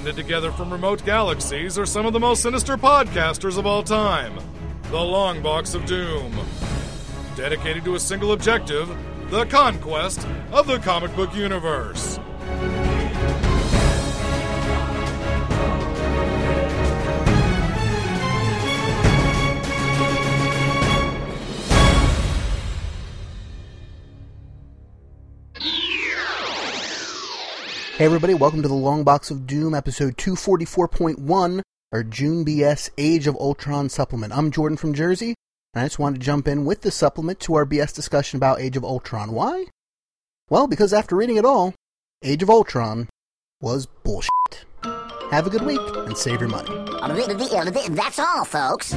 Banded together from remote galaxies are some of the most sinister podcasters of all time the Long Box of Doom. Dedicated to a single objective the conquest of the comic book universe. Hey everybody, welcome to the Long Box of Doom, episode 244.1, our June BS Age of Ultron supplement. I'm Jordan from Jersey, and I just wanted to jump in with the supplement to our BS discussion about Age of Ultron. Why? Well, because after reading it all, Age of Ultron was bullshit. Have a good week and save your money. That's all, folks.